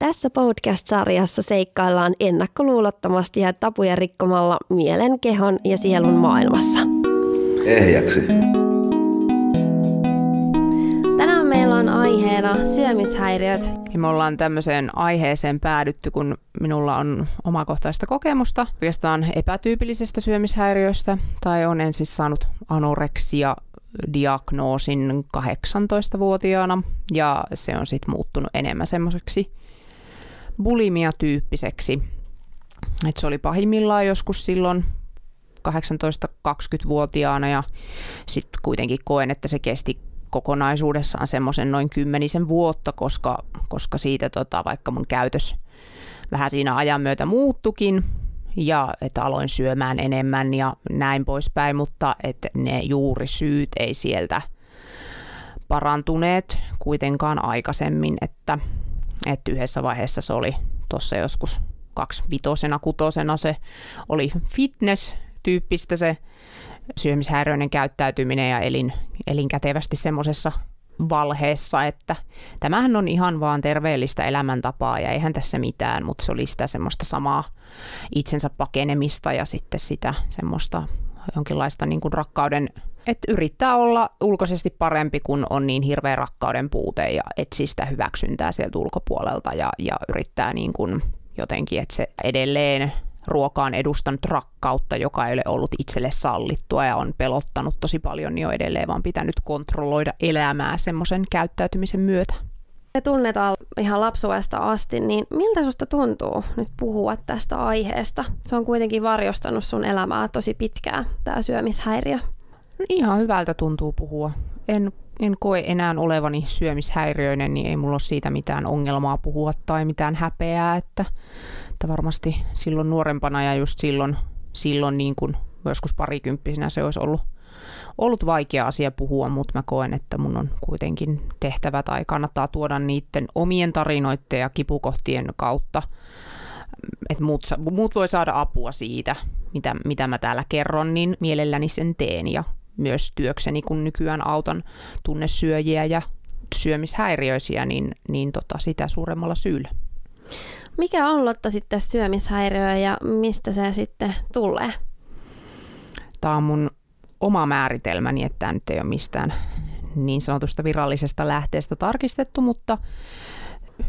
Tässä podcast-sarjassa seikkaillaan ennakkoluulottomasti ja tapuja rikkomalla mielen, kehon ja sielun maailmassa. Ehjäksi. Tänään meillä on aiheena syömishäiriöt. Ja me ollaan tämmöiseen aiheeseen päädytty, kun minulla on omakohtaista kokemusta oikeastaan epätyypillisestä syömishäiriöstä, tai on ensin saanut anoreksia diagnoosin 18-vuotiaana, ja se on sitten muuttunut enemmän semmoiseksi bulimia-tyyppiseksi. Et se oli pahimmillaan joskus silloin 18-20-vuotiaana ja sitten kuitenkin koen, että se kesti kokonaisuudessaan semmoisen noin kymmenisen vuotta, koska, koska siitä tota, vaikka mun käytös vähän siinä ajan myötä muuttukin ja että aloin syömään enemmän ja näin poispäin, mutta että ne juuri syyt ei sieltä parantuneet kuitenkaan aikaisemmin, että että yhdessä vaiheessa se oli tuossa joskus vitosena, kutosena se oli fitness-tyyppistä se syömishäiriöinen käyttäytyminen ja elin, elin kätevästi semmoisessa valheessa, että tämähän on ihan vaan terveellistä elämäntapaa ja eihän tässä mitään, mutta se oli sitä semmoista samaa itsensä pakenemista ja sitten sitä semmoista jonkinlaista niin kuin rakkauden että yrittää olla ulkoisesti parempi, kun on niin hirveä rakkauden puute ja etsii sitä hyväksyntää sieltä ulkopuolelta ja, ja yrittää niin kuin jotenkin, että se edelleen ruoka on edustanut rakkautta, joka ei ole ollut itselle sallittua ja on pelottanut tosi paljon, niin on edelleen vaan pitänyt kontrolloida elämää semmoisen käyttäytymisen myötä. Me tunnetaan ihan lapsuudesta asti, niin miltä susta tuntuu nyt puhua tästä aiheesta? Se on kuitenkin varjostanut sun elämää tosi pitkään, tämä syömishäiriö. Ihan hyvältä tuntuu puhua. En, en koe enää olevani syömishäiriöinen, niin ei mulla ole siitä mitään ongelmaa puhua tai mitään häpeää, että, että varmasti silloin nuorempana ja just silloin, silloin niin kuin joskus parikymppisenä se olisi ollut, ollut vaikea asia puhua, mutta mä koen, että mun on kuitenkin tehtävä tai kannattaa tuoda niiden omien tarinoiden ja kipukohtien kautta, että muut, muut voi saada apua siitä, mitä, mitä mä täällä kerron, niin mielelläni sen teen ja myös työkseni, kun nykyään autan tunnesyöjiä ja syömishäiriöisiä, niin, niin tota, sitä suuremmalla syyllä. Mikä on Lotta sitten syömishäiriö ja mistä se sitten tulee? Tämä on mun oma määritelmäni, että tämä nyt ei ole mistään niin sanotusta virallisesta lähteestä tarkistettu, mutta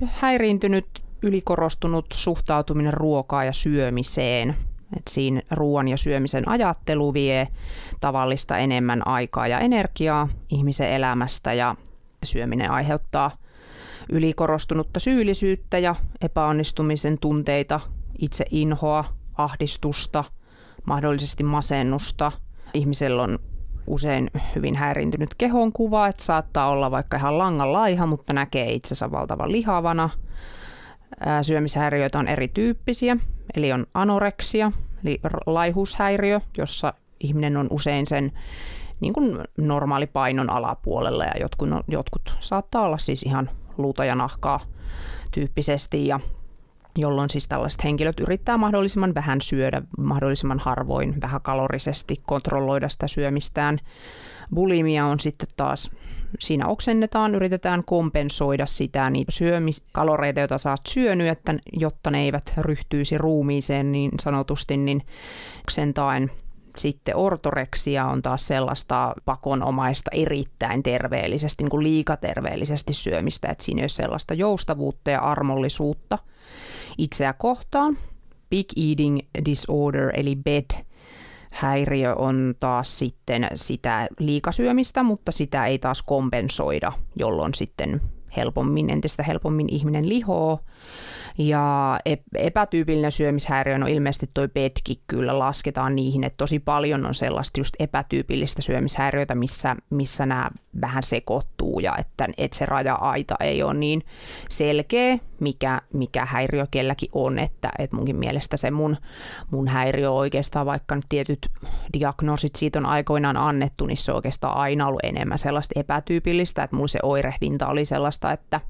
häiriintynyt, ylikorostunut suhtautuminen ruokaa ja syömiseen – et siinä ruoan ja syömisen ajattelu vie tavallista enemmän aikaa ja energiaa ihmisen elämästä ja syöminen aiheuttaa ylikorostunutta syyllisyyttä ja epäonnistumisen tunteita, itse inhoa, ahdistusta, mahdollisesti masennusta. Ihmisellä on usein hyvin häiriintynyt kehonkuva, että saattaa olla vaikka ihan langan laiha, mutta näkee itsensä valtavan lihavana. Syömishäiriöitä on erityyppisiä. Eli on anoreksia, eli laihuushäiriö, jossa ihminen on usein sen niin kuin normaali painon alapuolella ja jotkut, jotkut saattaa olla siis ihan luuta ja nahkaa tyyppisesti ja jolloin siis tällaiset henkilöt yrittää mahdollisimman vähän syödä, mahdollisimman harvoin, vähän kalorisesti kontrolloida sitä syömistään. Bulimia on sitten taas, siinä oksennetaan, yritetään kompensoida sitä niitä syömiskaloreita, joita oot syönyt, että, jotta ne eivät ryhtyisi ruumiiseen niin sanotusti, niin oksentain sitten ortoreksia on taas sellaista pakonomaista erittäin terveellisesti, niin kuin liikaterveellisesti syömistä, että siinä ei ole sellaista joustavuutta ja armollisuutta itseä kohtaan. Big Eating Disorder eli BED häiriö on taas sitten sitä liikasyömistä, mutta sitä ei taas kompensoida, jolloin sitten helpommin, entistä helpommin ihminen lihoo. Ja epätyypillinen syömishäiriö, no ilmeisesti toi petki kyllä lasketaan niihin, että tosi paljon on sellaista just epätyypillistä syömishäiriötä, missä, missä nämä vähän sekoittuu ja että, että se raja-aita ei ole niin selkeä, mikä, mikä häiriö kelläkin on, että, että munkin mielestä se mun, mun häiriö oikeastaan, vaikka nyt tietyt diagnoosit siitä on aikoinaan annettu, niin se on oikeastaan aina ollut enemmän sellaista epätyypillistä, että mulla se oirehdinta oli sellaista, että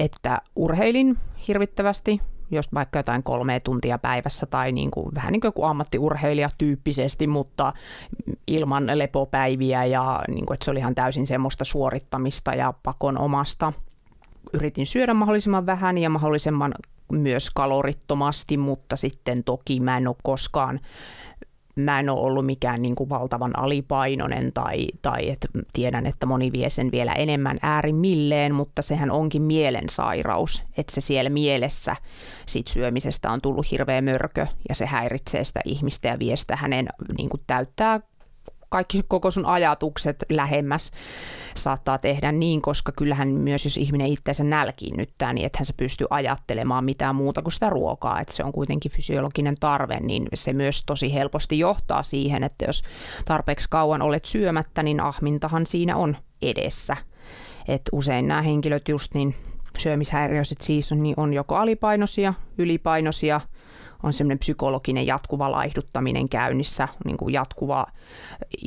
että urheilin hirvittävästi, jos vaikka jotain kolme tuntia päivässä tai niin kuin, vähän niin kuin ammattiurheilija tyyppisesti, mutta ilman lepopäiviä ja niin kuin, että se oli ihan täysin semmoista suorittamista ja pakon omasta. yritin syödä mahdollisimman vähän ja mahdollisimman myös kalorittomasti, mutta sitten toki mä en ole koskaan mä en ole ollut mikään niin kuin valtavan alipainoinen tai, tai et tiedän, että moni vie sen vielä enemmän äärimmilleen, mutta sehän onkin mielensairaus, että se siellä mielessä sit syömisestä on tullut hirveä mörkö ja se häiritsee sitä ihmistä ja vie sitä hänen niin kuin täyttää kaikki koko sun ajatukset lähemmäs saattaa tehdä niin, koska kyllähän myös jos ihminen itseensä nälkiinnyttää, niin ethän se pysty ajattelemaan mitään muuta kuin sitä ruokaa, että se on kuitenkin fysiologinen tarve, niin se myös tosi helposti johtaa siihen, että jos tarpeeksi kauan olet syömättä, niin ahmintahan siinä on edessä. Et usein nämä henkilöt just niin syömishäiriöiset siis on, niin on joko alipainoisia, ylipainoisia – on semmoinen psykologinen jatkuva laihduttaminen käynnissä, niin kuin jatkuva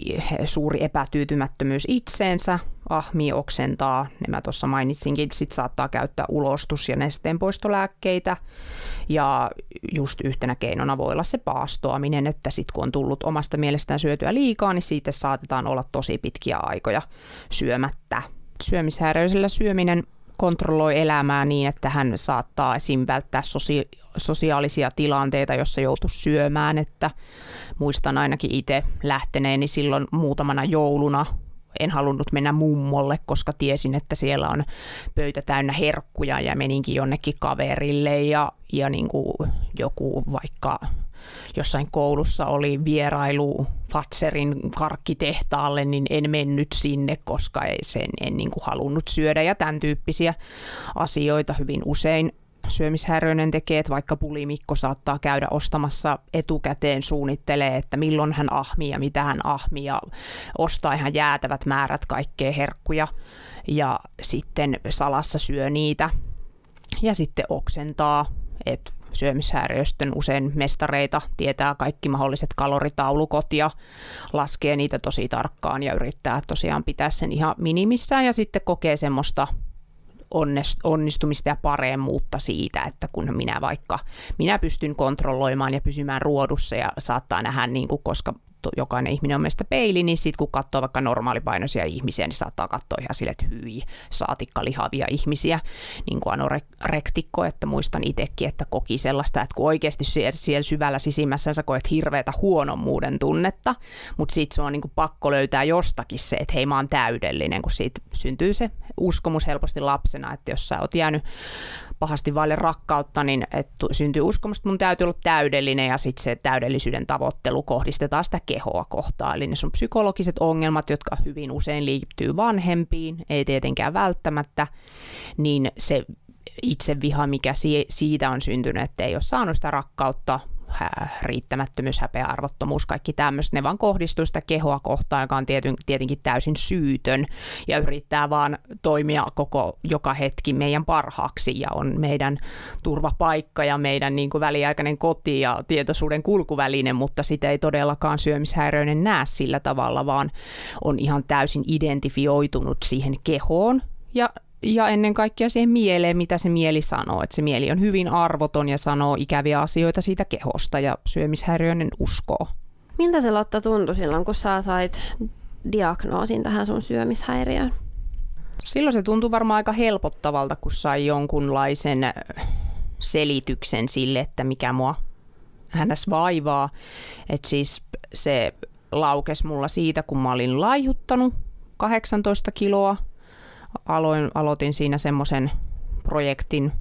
eh, suuri epätyytymättömyys itseensä, ahmii, oksentaa, ne mä tuossa mainitsinkin, sit saattaa käyttää ulostus- ja nesteenpoistolääkkeitä ja just yhtenä keinona voi olla se paastoaminen, että sit kun on tullut omasta mielestään syötyä liikaa, niin siitä saatetaan olla tosi pitkiä aikoja syömättä. Syömishäiriöisellä syöminen kontrolloi elämää niin, että hän saattaa esim. välttää sosi- sosiaalisia tilanteita, jossa joutuu syömään, että muistan ainakin itse lähteneeni silloin muutamana jouluna en halunnut mennä mummolle, koska tiesin, että siellä on pöytä täynnä herkkuja ja meninkin jonnekin kaverille ja, ja niin kuin joku vaikka jossain koulussa oli vierailu Fatserin karkkitehtaalle, niin en mennyt sinne, koska ei sen en niin kuin halunnut syödä. Ja tämän tyyppisiä asioita hyvin usein syömishäiriöinen tekee, että vaikka pulimikko saattaa käydä ostamassa etukäteen, suunnittelee, että milloin hän ahmii ja mitä hän ahmii ja ostaa ihan jäätävät määrät kaikkea herkkuja ja sitten salassa syö niitä. Ja sitten oksentaa, että syömishäiriöstön usein mestareita tietää kaikki mahdolliset kaloritaulukot ja laskee niitä tosi tarkkaan ja yrittää tosiaan pitää sen ihan minimissään ja sitten kokee semmoista onnistumista ja paremmuutta siitä, että kun minä vaikka, minä pystyn kontrolloimaan ja pysymään ruodussa ja saattaa nähdä, niin kuin, koska jokainen ihminen on meistä peili, niin sitten kun katsoo vaikka normaalipainoisia ihmisiä, niin saattaa katsoa ihan sille, että hyi, saatikka lihavia ihmisiä, niin kuin anorektikko, että muistan itsekin, että koki sellaista, että kun oikeasti siellä syvällä sisimmässä sä koet hirveätä huonommuuden tunnetta, mutta sitten sun on niin kuin pakko löytää jostakin se, että hei mä oon täydellinen, kun siitä syntyy se uskomus helposti lapsena, että jos sä oot jäänyt pahasti vaille rakkautta, niin että syntyy uskomus, että mun täytyy olla täydellinen ja sitten se täydellisyyden tavoittelu kohdistetaan sitä kehoa kohtaan. Eli ne sun psykologiset ongelmat, jotka hyvin usein liittyy vanhempiin, ei tietenkään välttämättä, niin se itse viha, mikä siitä on syntynyt, että ei ole saanut sitä rakkautta, riittämättömyys, häpeä, arvottomuus, kaikki tämmöistä, ne vaan kohdistuu sitä kehoa kohtaan, joka on tietyn, tietenkin täysin syytön ja yrittää vaan toimia koko joka hetki meidän parhaaksi ja on meidän turvapaikka ja meidän niin kuin väliaikainen koti ja tietoisuuden kulkuväline, mutta sitä ei todellakaan syömishäiriöinen näe sillä tavalla, vaan on ihan täysin identifioitunut siihen kehoon ja ja ennen kaikkea siihen mieleen, mitä se mieli sanoo. Että se mieli on hyvin arvoton ja sanoo ikäviä asioita siitä kehosta ja syömishäiriöinen uskoo. Miltä se Lotta tuntui silloin, kun sä sait diagnoosin tähän sun syömishäiriöön? Silloin se tuntui varmaan aika helpottavalta, kun sai jonkunlaisen äh, selityksen sille, että mikä mua hänäs vaivaa. Että siis se laukes mulla siitä, kun mä olin laihuttanut 18 kiloa aloin, aloitin siinä semmoisen projektin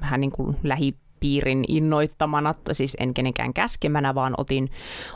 vähän niin kuin lähipiirin innoittamana, siis en kenenkään käskemänä, vaan otin,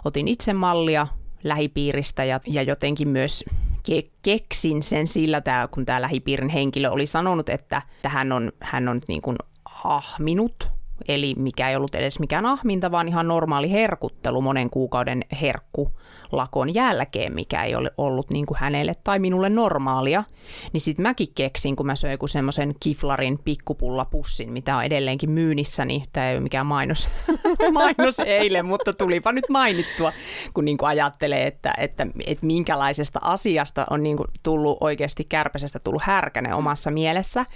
otin itse mallia lähipiiristä ja, ja jotenkin myös ke- keksin sen sillä, tää, kun tämä lähipiirin henkilö oli sanonut, että, että hän on, hän on niin kuin ahminut. Eli mikä ei ollut edes mikään ahminta, vaan ihan normaali herkuttelu, monen kuukauden herkku lakon jälkeen, mikä ei ole ollut niin kuin hänelle tai minulle normaalia, niin sitten mäkin keksin, kun mä söin joku semmoisen kiflarin pikkupullapussin, mitä on edelleenkin myynnissä, niin tämä ei ole mikään mainos, mainos eilen, mutta tulipa nyt mainittua, kun niin kuin ajattelee, että, että, että minkälaisesta asiasta on niin kuin tullut oikeasti kärpäsestä tullut härkäne omassa mielessä.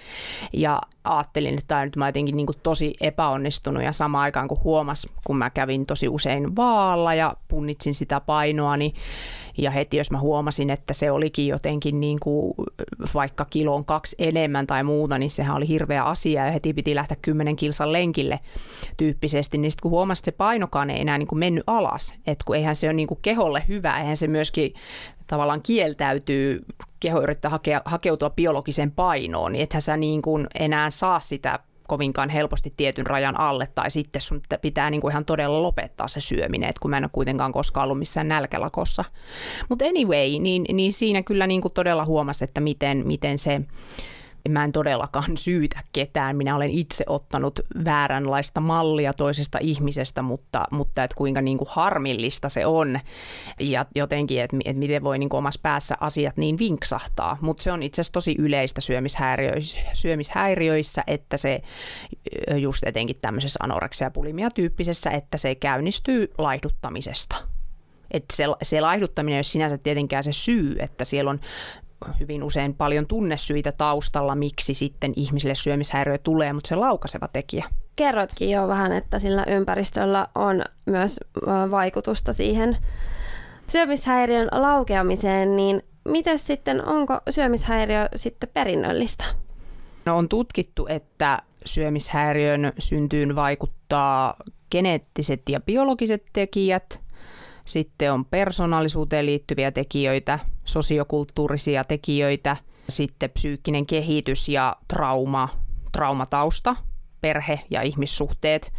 Ja ajattelin, että tämä nyt mä jotenkin niin kuin tosi epäonnistunut epäonnistunut ja samaan aikaan kun huomas, kun mä kävin tosi usein vaalla ja punnitsin sitä painoa, niin ja heti jos mä huomasin, että se olikin jotenkin niin kuin vaikka kilon kaksi enemmän tai muuta, niin sehän oli hirveä asia ja heti piti lähteä kymmenen kilsan lenkille tyyppisesti. Niin sitten kun huomasin, että se painokaan ei enää niin kuin mennyt alas, että kun eihän se ole niin kuin keholle hyvä, eihän se myöskin tavallaan kieltäytyy, keho yrittää hakea, hakeutua biologiseen painoon, niin ethän sä niin kuin enää saa sitä kovinkaan helposti tietyn rajan alle, tai sitten sun pitää niin kuin ihan todella lopettaa se syöminen, että kun mä en ole kuitenkaan koskaan ollut missään nälkälakossa. Mutta anyway, niin, niin siinä kyllä niin kuin todella huomasi, että miten, miten se mä en todellakaan syytä ketään. Minä olen itse ottanut vääränlaista mallia toisesta ihmisestä, mutta, mutta että kuinka niin kuin harmillista se on ja jotenkin, että, että miten voi niin kuin omassa päässä asiat niin vinksahtaa. Mutta se on itse asiassa tosi yleistä syömishäiriöissä, syömishäiriöissä, että se just etenkin tämmöisessä anoreksia pulimia tyyppisessä, että se käynnistyy laihduttamisesta. Että se, se laihduttaminen ei ole sinänsä tietenkään se syy, että siellä on hyvin usein paljon tunnesyitä taustalla, miksi sitten ihmisille syömishäiriö tulee, mutta se laukaseva tekijä. Kerrotkin jo vähän, että sillä ympäristöllä on myös vaikutusta siihen syömishäiriön laukeamiseen, niin miten sitten, onko syömishäiriö sitten perinnöllistä? No on tutkittu, että syömishäiriön syntyyn vaikuttaa geneettiset ja biologiset tekijät – sitten on persoonallisuuteen liittyviä tekijöitä, sosiokulttuurisia tekijöitä, sitten psyykkinen kehitys ja trauma, traumatausta, perhe ja ihmissuhteet.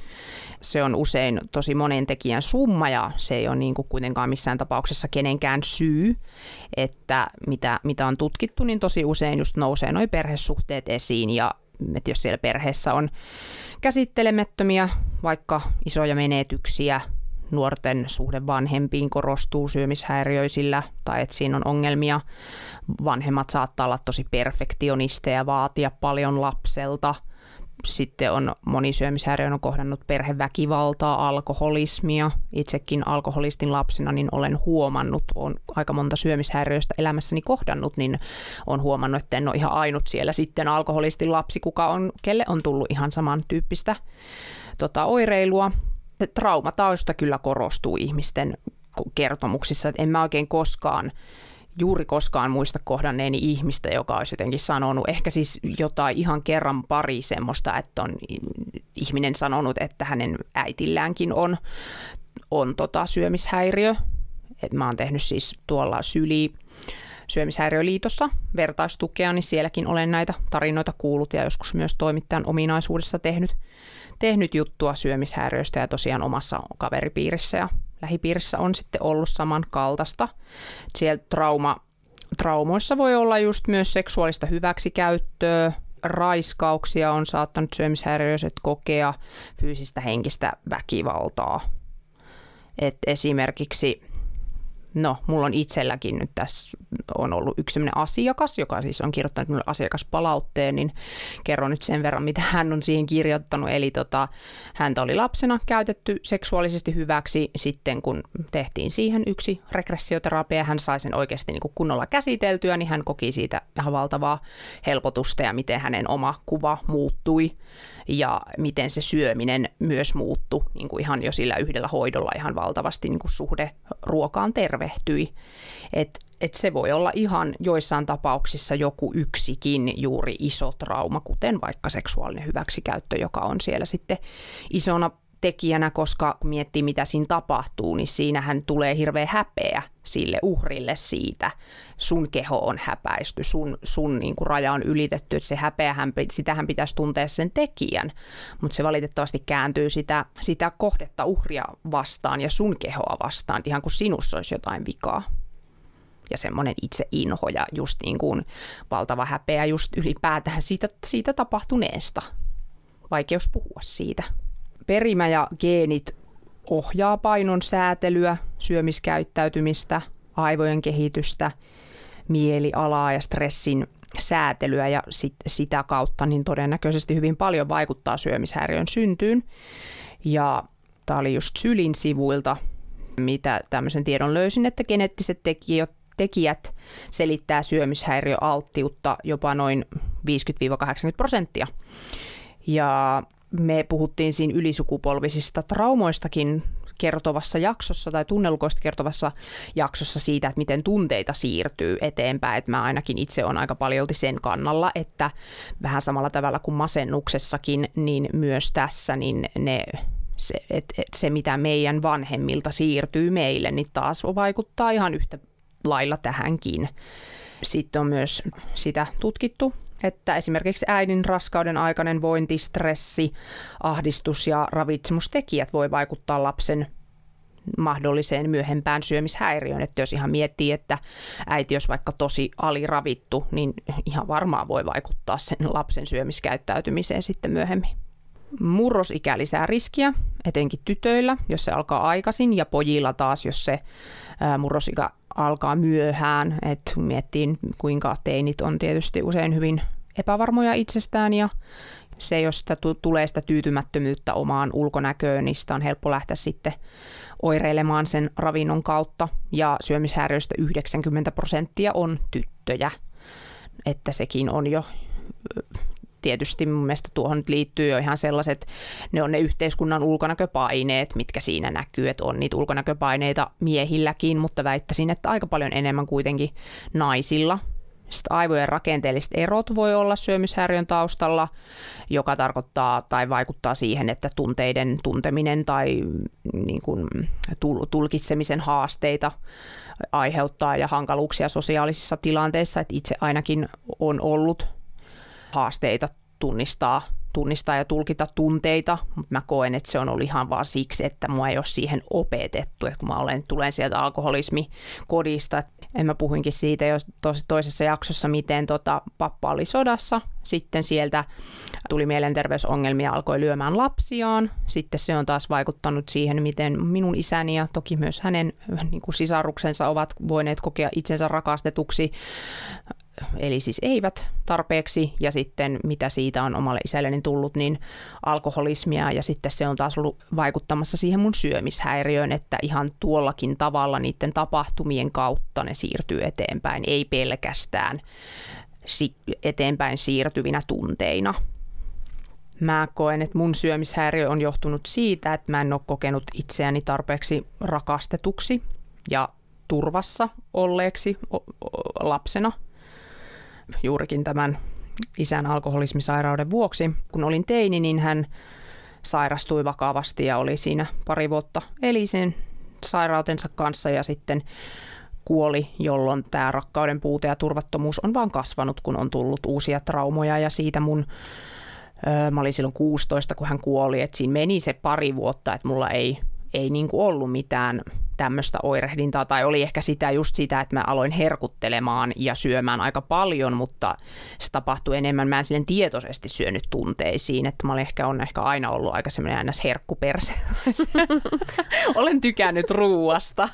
Se on usein tosi monen tekijän summa ja se ei ole niin kuin kuitenkaan missään tapauksessa kenenkään syy, että mitä, mitä on tutkittu, niin tosi usein just nousee noin perhesuhteet esiin ja että jos siellä perheessä on käsittelemättömiä, vaikka isoja menetyksiä, nuorten suhde vanhempiin korostuu syömishäiriöisillä tai että siinä on ongelmia. Vanhemmat saattaa olla tosi perfektionisteja, vaatia paljon lapselta. Sitten on moni syömishäiriö on kohdannut perheväkivaltaa, alkoholismia. Itsekin alkoholistin lapsena niin olen huomannut, on aika monta syömishäiriöistä elämässäni kohdannut, niin on huomannut, että en ole ihan ainut siellä sitten alkoholistin lapsi, kuka on, kelle on tullut ihan samantyyppistä tota, oireilua se traumatausta kyllä korostuu ihmisten kertomuksissa. En mä oikein koskaan, juuri koskaan muista kohdanneeni ihmistä, joka olisi jotenkin sanonut, ehkä siis jotain ihan kerran pari semmoista, että on ihminen sanonut, että hänen äitilläänkin on, on tota syömishäiriö. Et mä oon tehnyt siis tuolla syli syömishäiriöliitossa vertaistukea, niin sielläkin olen näitä tarinoita kuullut ja joskus myös toimittajan ominaisuudessa tehnyt tehnyt juttua syömishäiriöistä ja tosiaan omassa kaveripiirissä ja lähipiirissä on sitten ollut samankaltaista. Siellä trauma, traumoissa voi olla just myös seksuaalista hyväksikäyttöä, raiskauksia on saattanut syömishäiriöiset kokea, fyysistä henkistä väkivaltaa. Et esimerkiksi No, mulla on itselläkin nyt tässä on ollut yksi sellainen asiakas, joka siis on kirjoittanut minulle asiakaspalautteen, niin kerron nyt sen verran, mitä hän on siihen kirjoittanut. Eli tota, häntä oli lapsena käytetty seksuaalisesti hyväksi sitten, kun tehtiin siihen yksi regressioterapia, hän sai sen oikeasti niin kuin kunnolla käsiteltyä, niin hän koki siitä ihan valtavaa helpotusta ja miten hänen oma kuva muuttui ja miten se syöminen myös muuttui niin kuin ihan jo sillä yhdellä hoidolla ihan valtavasti niin kuin suhde ruokaan tervehtyi. Et, et se voi olla ihan joissain tapauksissa joku yksikin juuri iso trauma, kuten vaikka seksuaalinen hyväksikäyttö, joka on siellä sitten isona tekijänä, koska kun miettii mitä siinä tapahtuu, niin siinähän tulee hirveä häpeä sille uhrille siitä. Sun keho on häpäisty, sun, sun niin kuin raja on ylitetty, että se häpeähän, sitähän pitäisi tuntea sen tekijän, mutta se valitettavasti kääntyy sitä, sitä kohdetta uhria vastaan ja sun kehoa vastaan, ihan kuin sinussa olisi jotain vikaa ja semmoinen itse inho ja just niin kuin valtava häpeä just ylipäätään siitä, siitä tapahtuneesta. Vaikeus puhua siitä perimä ja geenit ohjaa painon säätelyä, syömiskäyttäytymistä, aivojen kehitystä, mielialaa ja stressin säätelyä ja sit, sitä kautta niin todennäköisesti hyvin paljon vaikuttaa syömishäiriön syntyyn. Ja tämä oli just Sylin sivuilta, mitä tämmöisen tiedon löysin, että geneettiset tekijät, tekijät selittää syömishäiriöalttiutta jopa noin 50-80 prosenttia. Ja me puhuttiin siinä ylisukupolvisista traumoistakin kertovassa jaksossa tai tunnelukoista kertovassa jaksossa siitä, että miten tunteita siirtyy eteenpäin. Että mä ainakin itse on aika paljolti sen kannalla, että vähän samalla tavalla kuin masennuksessakin, niin myös tässä niin ne se, et, et se, mitä meidän vanhemmilta siirtyy meille, niin taas vaikuttaa ihan yhtä lailla tähänkin. Sitten on myös sitä tutkittu, että esimerkiksi äidin raskauden aikainen vointi, stressi, ahdistus ja ravitsemustekijät voi vaikuttaa lapsen mahdolliseen myöhempään syömishäiriöön. Että jos ihan miettii, että äiti jos vaikka tosi aliravittu, niin ihan varmaan voi vaikuttaa sen lapsen syömiskäyttäytymiseen sitten myöhemmin. Murrosikä lisää riskiä, etenkin tytöillä, jos se alkaa aikaisin, ja pojilla taas, jos se murrosikä alkaa myöhään. Et miettii, kuinka teinit on tietysti usein hyvin epävarmoja itsestään ja se, jos sitä tulee sitä tyytymättömyyttä omaan ulkonäköön, niin sitä on helppo lähteä sitten oireilemaan sen ravinnon kautta. Ja syömishäiriöistä 90 prosenttia on tyttöjä, että sekin on jo tietysti mun mielestä tuohon liittyy jo ihan sellaiset, ne on ne yhteiskunnan ulkonäköpaineet, mitkä siinä näkyy, että on niitä ulkonäköpaineita miehilläkin, mutta väittäisin, että aika paljon enemmän kuitenkin naisilla. Sitten aivojen rakenteelliset erot voi olla syömishäiriön taustalla, joka tarkoittaa tai vaikuttaa siihen, että tunteiden tunteminen tai niin kuin tulkitsemisen haasteita aiheuttaa ja hankaluuksia sosiaalisissa tilanteissa. Että itse ainakin on ollut haasteita tunnistaa, tunnistaa ja tulkita tunteita, mutta mä koen, että se on ollut ihan vaan siksi, että mua ei ole siihen opetettu, että kun mä olen, tulen sieltä alkoholismikodista, en mä puhuinkin siitä jo toisessa jaksossa, miten tota, pappa oli sodassa, sitten sieltä tuli mielenterveysongelmia, alkoi lyömään lapsiaan, sitten se on taas vaikuttanut siihen, miten minun isäni ja toki myös hänen niin kuin sisaruksensa ovat voineet kokea itsensä rakastetuksi eli siis eivät tarpeeksi, ja sitten mitä siitä on omalle isälleni tullut, niin alkoholismia, ja sitten se on taas ollut vaikuttamassa siihen mun syömishäiriöön, että ihan tuollakin tavalla niiden tapahtumien kautta ne siirtyy eteenpäin, ei pelkästään eteenpäin siirtyvinä tunteina. Mä koen, että mun syömishäiriö on johtunut siitä, että mä en ole kokenut itseäni tarpeeksi rakastetuksi ja turvassa olleeksi lapsena – juurikin tämän isän alkoholismisairauden vuoksi. Kun olin teini, niin hän sairastui vakavasti ja oli siinä pari vuotta eli sen sairautensa kanssa ja sitten kuoli, jolloin tämä rakkauden puute ja turvattomuus on vaan kasvanut, kun on tullut uusia traumoja ja siitä mun Mä olin silloin 16, kun hän kuoli, että siinä meni se pari vuotta, että mulla ei ei niin kuin ollut mitään tämmöistä oirehdintaa, tai oli ehkä sitä just sitä, että mä aloin herkuttelemaan ja syömään aika paljon, mutta se tapahtui enemmän, mä en silleen tietoisesti syönyt tunteisiin, että mä olin ehkä, on ehkä aina ollut aika semmoinen aina herkkuperse. Olen tykännyt ruuasta,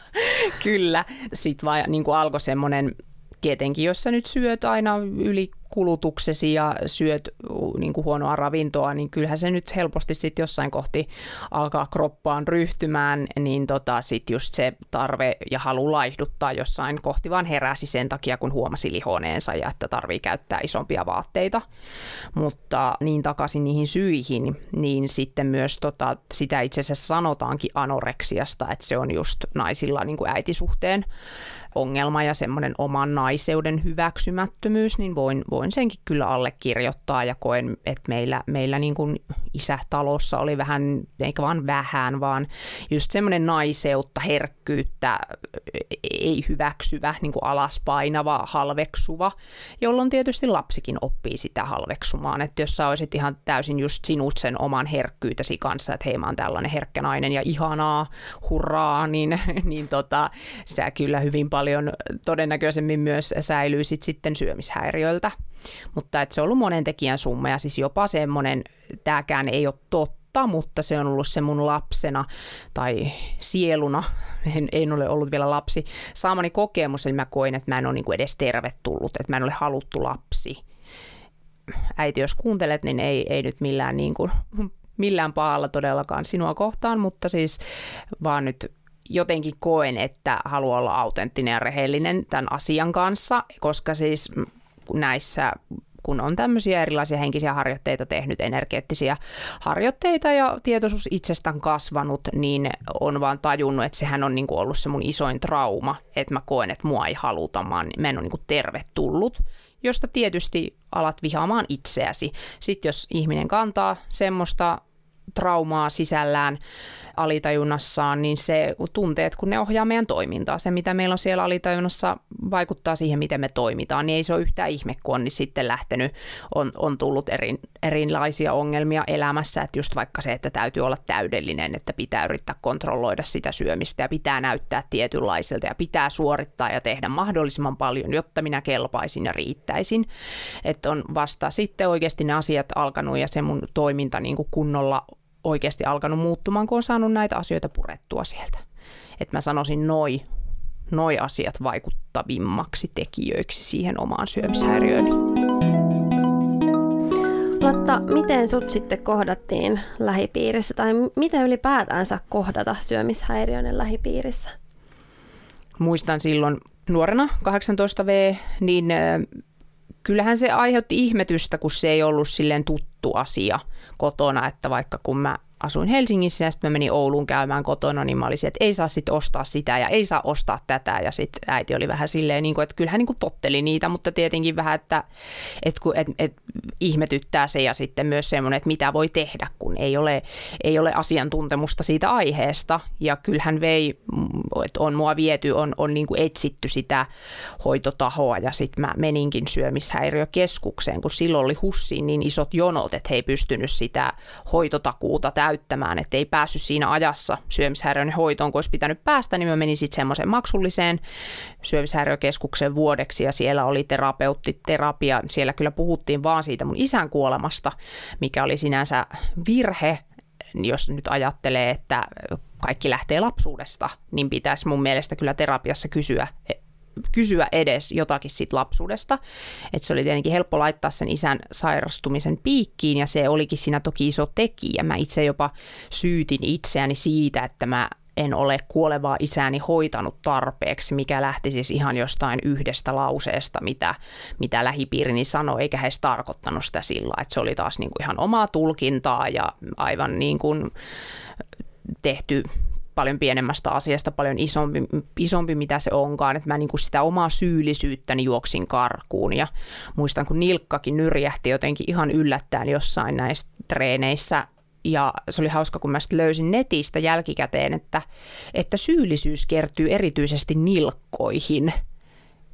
kyllä. Sitten vaan niin alkoi semmoinen, tietenkin jos sä nyt syöt aina yli kulutuksesi ja syöt niin kuin huonoa ravintoa, niin kyllähän se nyt helposti sitten jossain kohti alkaa kroppaan ryhtymään, niin tota sitten just se tarve ja halu laihduttaa jossain kohti vaan heräsi sen takia, kun huomasi lihoneensa ja että tarvii käyttää isompia vaatteita. Mutta niin takaisin niihin syihin, niin sitten myös tota, sitä itse asiassa sanotaankin anoreksiasta, että se on just naisilla niin kuin äitisuhteen ongelma ja semmoinen oman naiseuden hyväksymättömyys, niin voin, voin senkin kyllä allekirjoittaa ja koen, että meillä, meillä niin kuin isätalossa oli vähän, eikä vaan vähän, vaan just semmoinen naiseutta, herkkyyttä, ei hyväksyvä, niin kuin alaspainava, halveksuva, jolloin tietysti lapsikin oppii sitä halveksumaan, että jos sä olisit ihan täysin just sinut sen oman herkkyytesi kanssa, että hei mä oon tällainen herkkä nainen ja ihanaa, hurraa, niin, niin tota, sä kyllä hyvin paljon todennäköisemmin myös säilyisit sitten syömishäiriöiltä. Mutta että se on ollut monen tekijän summa ja siis jopa semmoinen, tämäkään ei ole totta, mutta se on ollut se mun lapsena tai sieluna, en, en ole ollut vielä lapsi, saamani kokemus, eli mä koin, että mä en ole niin kuin edes tervetullut, että mä en ole haluttu lapsi. Äiti, jos kuuntelet, niin ei, ei nyt millään, niin kuin, millään pahalla todellakaan sinua kohtaan, mutta siis vaan nyt jotenkin koen, että haluan olla autenttinen ja rehellinen tämän asian kanssa, koska siis näissä kun on tämmöisiä erilaisia henkisiä harjoitteita tehnyt, energeettisiä harjoitteita ja tietoisuus itsestään kasvanut, niin on vaan tajunnut, että sehän on niin kuin ollut se mun isoin trauma, että mä koen, että mua ei haluta, mä, en ole niin kuin tervetullut josta tietysti alat vihaamaan itseäsi. Sitten jos ihminen kantaa semmoista traumaa sisällään, alitajunnassaan, niin se tunteet, kun ne ohjaa meidän toimintaa, se mitä meillä on siellä alitajunnassa vaikuttaa siihen, miten me toimitaan, niin ei se ole yhtään ihme, kun on niin sitten lähtenyt, on, on tullut eri, erilaisia ongelmia elämässä, että just vaikka se, että täytyy olla täydellinen, että pitää yrittää kontrolloida sitä syömistä ja pitää näyttää tietynlaiselta ja pitää suorittaa ja tehdä mahdollisimman paljon, jotta minä kelpaisin ja riittäisin. Että on vasta sitten oikeasti ne asiat alkanut ja se mun toiminta niin kuin kunnolla oikeasti alkanut muuttumaan, kun on saanut näitä asioita purettua sieltä. Että mä sanoisin noi, noi asiat vaikuttavimmaksi tekijöiksi siihen omaan syömishäiriöön. Lotta, miten sut sitten kohdattiin lähipiirissä tai miten ylipäätänsä kohdata syömishäiriöiden lähipiirissä? Muistan silloin nuorena 18V, niin kyllähän se aiheutti ihmetystä, kun se ei ollut silleen tuttu asia kotona, että vaikka kun mä asuin Helsingissä ja sitten mä menin Ouluun käymään kotona, niin mä olisin, että ei saa sitten ostaa sitä ja ei saa ostaa tätä. Ja sitten äiti oli vähän silleen, niin kuin, että kyllähän niin kuin totteli niitä, mutta tietenkin vähän, että, että, kun, että, että ihmetyttää se ja sitten myös semmoinen, että mitä voi tehdä, kun ei ole, ei ole asiantuntemusta siitä aiheesta. Ja kyllähän vei, että on mua viety, on, on niin kuin etsitty sitä hoitotahoa ja sitten mä meninkin syömishäiriökeskukseen, kun silloin oli hussiin niin isot jonot, että he ei pystynyt sitä hoitotakuuta täyttämään täyttämään, että ei päässyt siinä ajassa syömishäiriön hoitoon, kun olisi pitänyt päästä, niin mä menin sitten semmoiseen maksulliseen syömishäiriökeskuksen vuodeksi ja siellä oli terapeuttiterapia. Siellä kyllä puhuttiin vaan siitä mun isän kuolemasta, mikä oli sinänsä virhe, jos nyt ajattelee, että kaikki lähtee lapsuudesta, niin pitäisi mun mielestä kyllä terapiassa kysyä kysyä edes jotakin siitä lapsuudesta. Et se oli tietenkin helppo laittaa sen isän sairastumisen piikkiin ja se olikin siinä toki iso tekijä. Mä itse jopa syytin itseäni siitä, että mä en ole kuolevaa isääni hoitanut tarpeeksi, mikä lähti siis ihan jostain yhdestä lauseesta, mitä, mitä lähipiirini sanoi, eikä he tarkoittanut sitä sillä, että se oli taas niin kuin ihan omaa tulkintaa ja aivan niin kuin tehty paljon pienemmästä asiasta, paljon isompi, isompi mitä se onkaan, että mä niin kuin sitä omaa syyllisyyttäni juoksin karkuun. Ja muistan, kun nilkkakin nyrjähti jotenkin ihan yllättäen jossain näissä treeneissä. Ja se oli hauska, kun mä sitten löysin netistä jälkikäteen, että, että syyllisyys kertyy erityisesti nilkkoihin –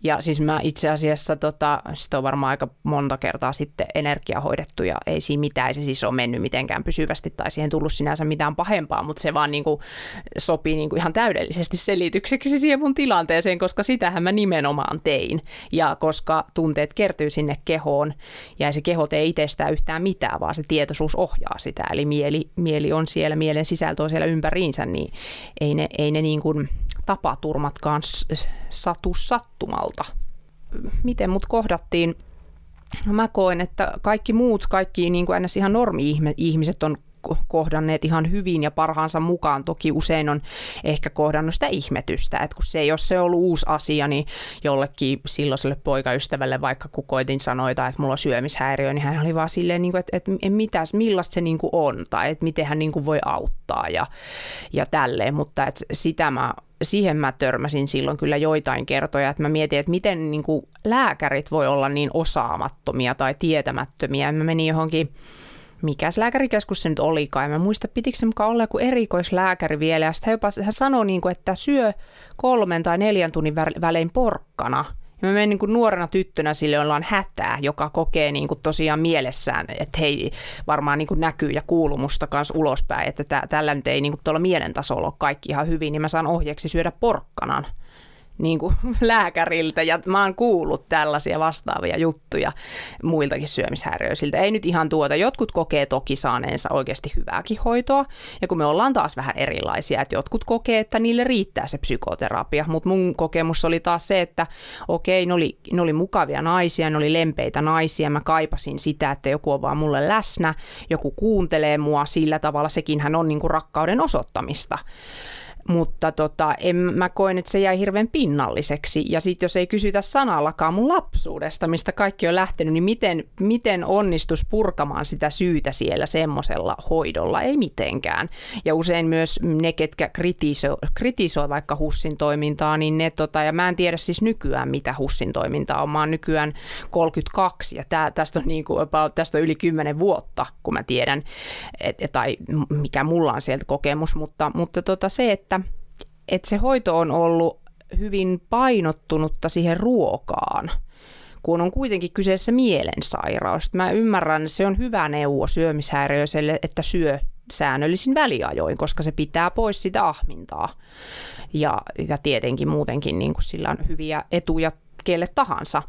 ja siis mä itse asiassa, tota, sitä on varmaan aika monta kertaa sitten energia hoidettu ja ei siinä mitään, se siis ole mennyt mitenkään pysyvästi tai siihen tullut sinänsä mitään pahempaa, mutta se vaan niin kuin sopii niin kuin ihan täydellisesti selitykseksi siihen mun tilanteeseen, koska sitähän mä nimenomaan tein. Ja koska tunteet kertyy sinne kehoon ja se keho tee itsestään yhtään mitään, vaan se tietoisuus ohjaa sitä, eli mieli, mieli on siellä, mielen sisältö on siellä ympäriinsä, niin ei ne, ei ne niin kuin tapaturmatkaan satu sattumalta. Miten mut kohdattiin? No mä koen, että kaikki muut, kaikki niin kuin ihan normi-ihmiset on kohdanneet ihan hyvin ja parhaansa mukaan. Toki usein on ehkä kohdannut sitä ihmetystä, että kun se ei ole se ollut uusi asia, niin jollekin silloiselle poikaystävälle, vaikka kun koitin sanoita, että mulla on syömishäiriö, niin hän oli vaan silleen, niin että, että mitäs, millaista se niin on tai että miten hän niin voi auttaa ja, ja tälleen, mutta että sitä mä siihen mä törmäsin silloin kyllä joitain kertoja, että mä mietin, että miten niin kuin lääkärit voi olla niin osaamattomia tai tietämättömiä. Mä menin johonkin mikäs lääkärikeskus se nyt olikaan. Mä muista, pitikö se mukaan olla joku erikoislääkäri vielä. Ja sitten hän, jopa, hän sanoi, niin kuin, että syö kolmen tai neljän tunnin välein porkkana. Ja mä menen niin kuin nuorena tyttönä sille, jolla on hätää, joka kokee niin kuin tosiaan mielessään, että hei, varmaan niin kuin näkyy ja kuuluu musta kanssa ulospäin, että tä, tällä nyt ei niin kuin tuolla mielen tasolla ole kaikki ihan hyvin, niin mä saan ohjeeksi syödä porkkanan niin kuin lääkäriltä ja mä oon kuullut tällaisia vastaavia juttuja muiltakin syömishäiriöisiltä. Ei nyt ihan tuota. Jotkut kokee toki saaneensa oikeasti hyvääkin hoitoa. Ja kun me ollaan taas vähän erilaisia, että jotkut kokee, että niille riittää se psykoterapia, mutta mun kokemus oli taas se, että okei, ne oli, ne oli mukavia naisia, ne oli lempeitä naisia, mä kaipasin sitä, että joku on vaan mulle läsnä, joku kuuntelee mua sillä tavalla, sekin hän on niin kuin rakkauden osoittamista mutta tota, en, mä koen, että se jäi hirveän pinnalliseksi. Ja sitten jos ei kysytä sanallakaan mun lapsuudesta, mistä kaikki on lähtenyt, niin miten, miten onnistus purkamaan sitä syytä siellä semmoisella hoidolla? Ei mitenkään. Ja usein myös ne, ketkä kritisoi, kritisoi vaikka HUSin toimintaa, niin ne, tota, ja mä en tiedä siis nykyään, mitä HUSin toimintaa on. Mä oon nykyään 32 ja tää, tästä, on niin kuin about, tästä on yli 10 vuotta, kun mä tiedän, et, tai mikä mulla on sieltä kokemus, mutta, mutta tota se, että että se hoito on ollut hyvin painottunutta siihen ruokaan, kun on kuitenkin kyseessä mielensairaus. Mä ymmärrän, että se on hyvä neuvo syömishäiriöiselle, että syö säännöllisin väliajoin, koska se pitää pois sitä ahmintaa. Ja, ja tietenkin muutenkin niin kuin sillä on hyviä etuja kelle tahansa.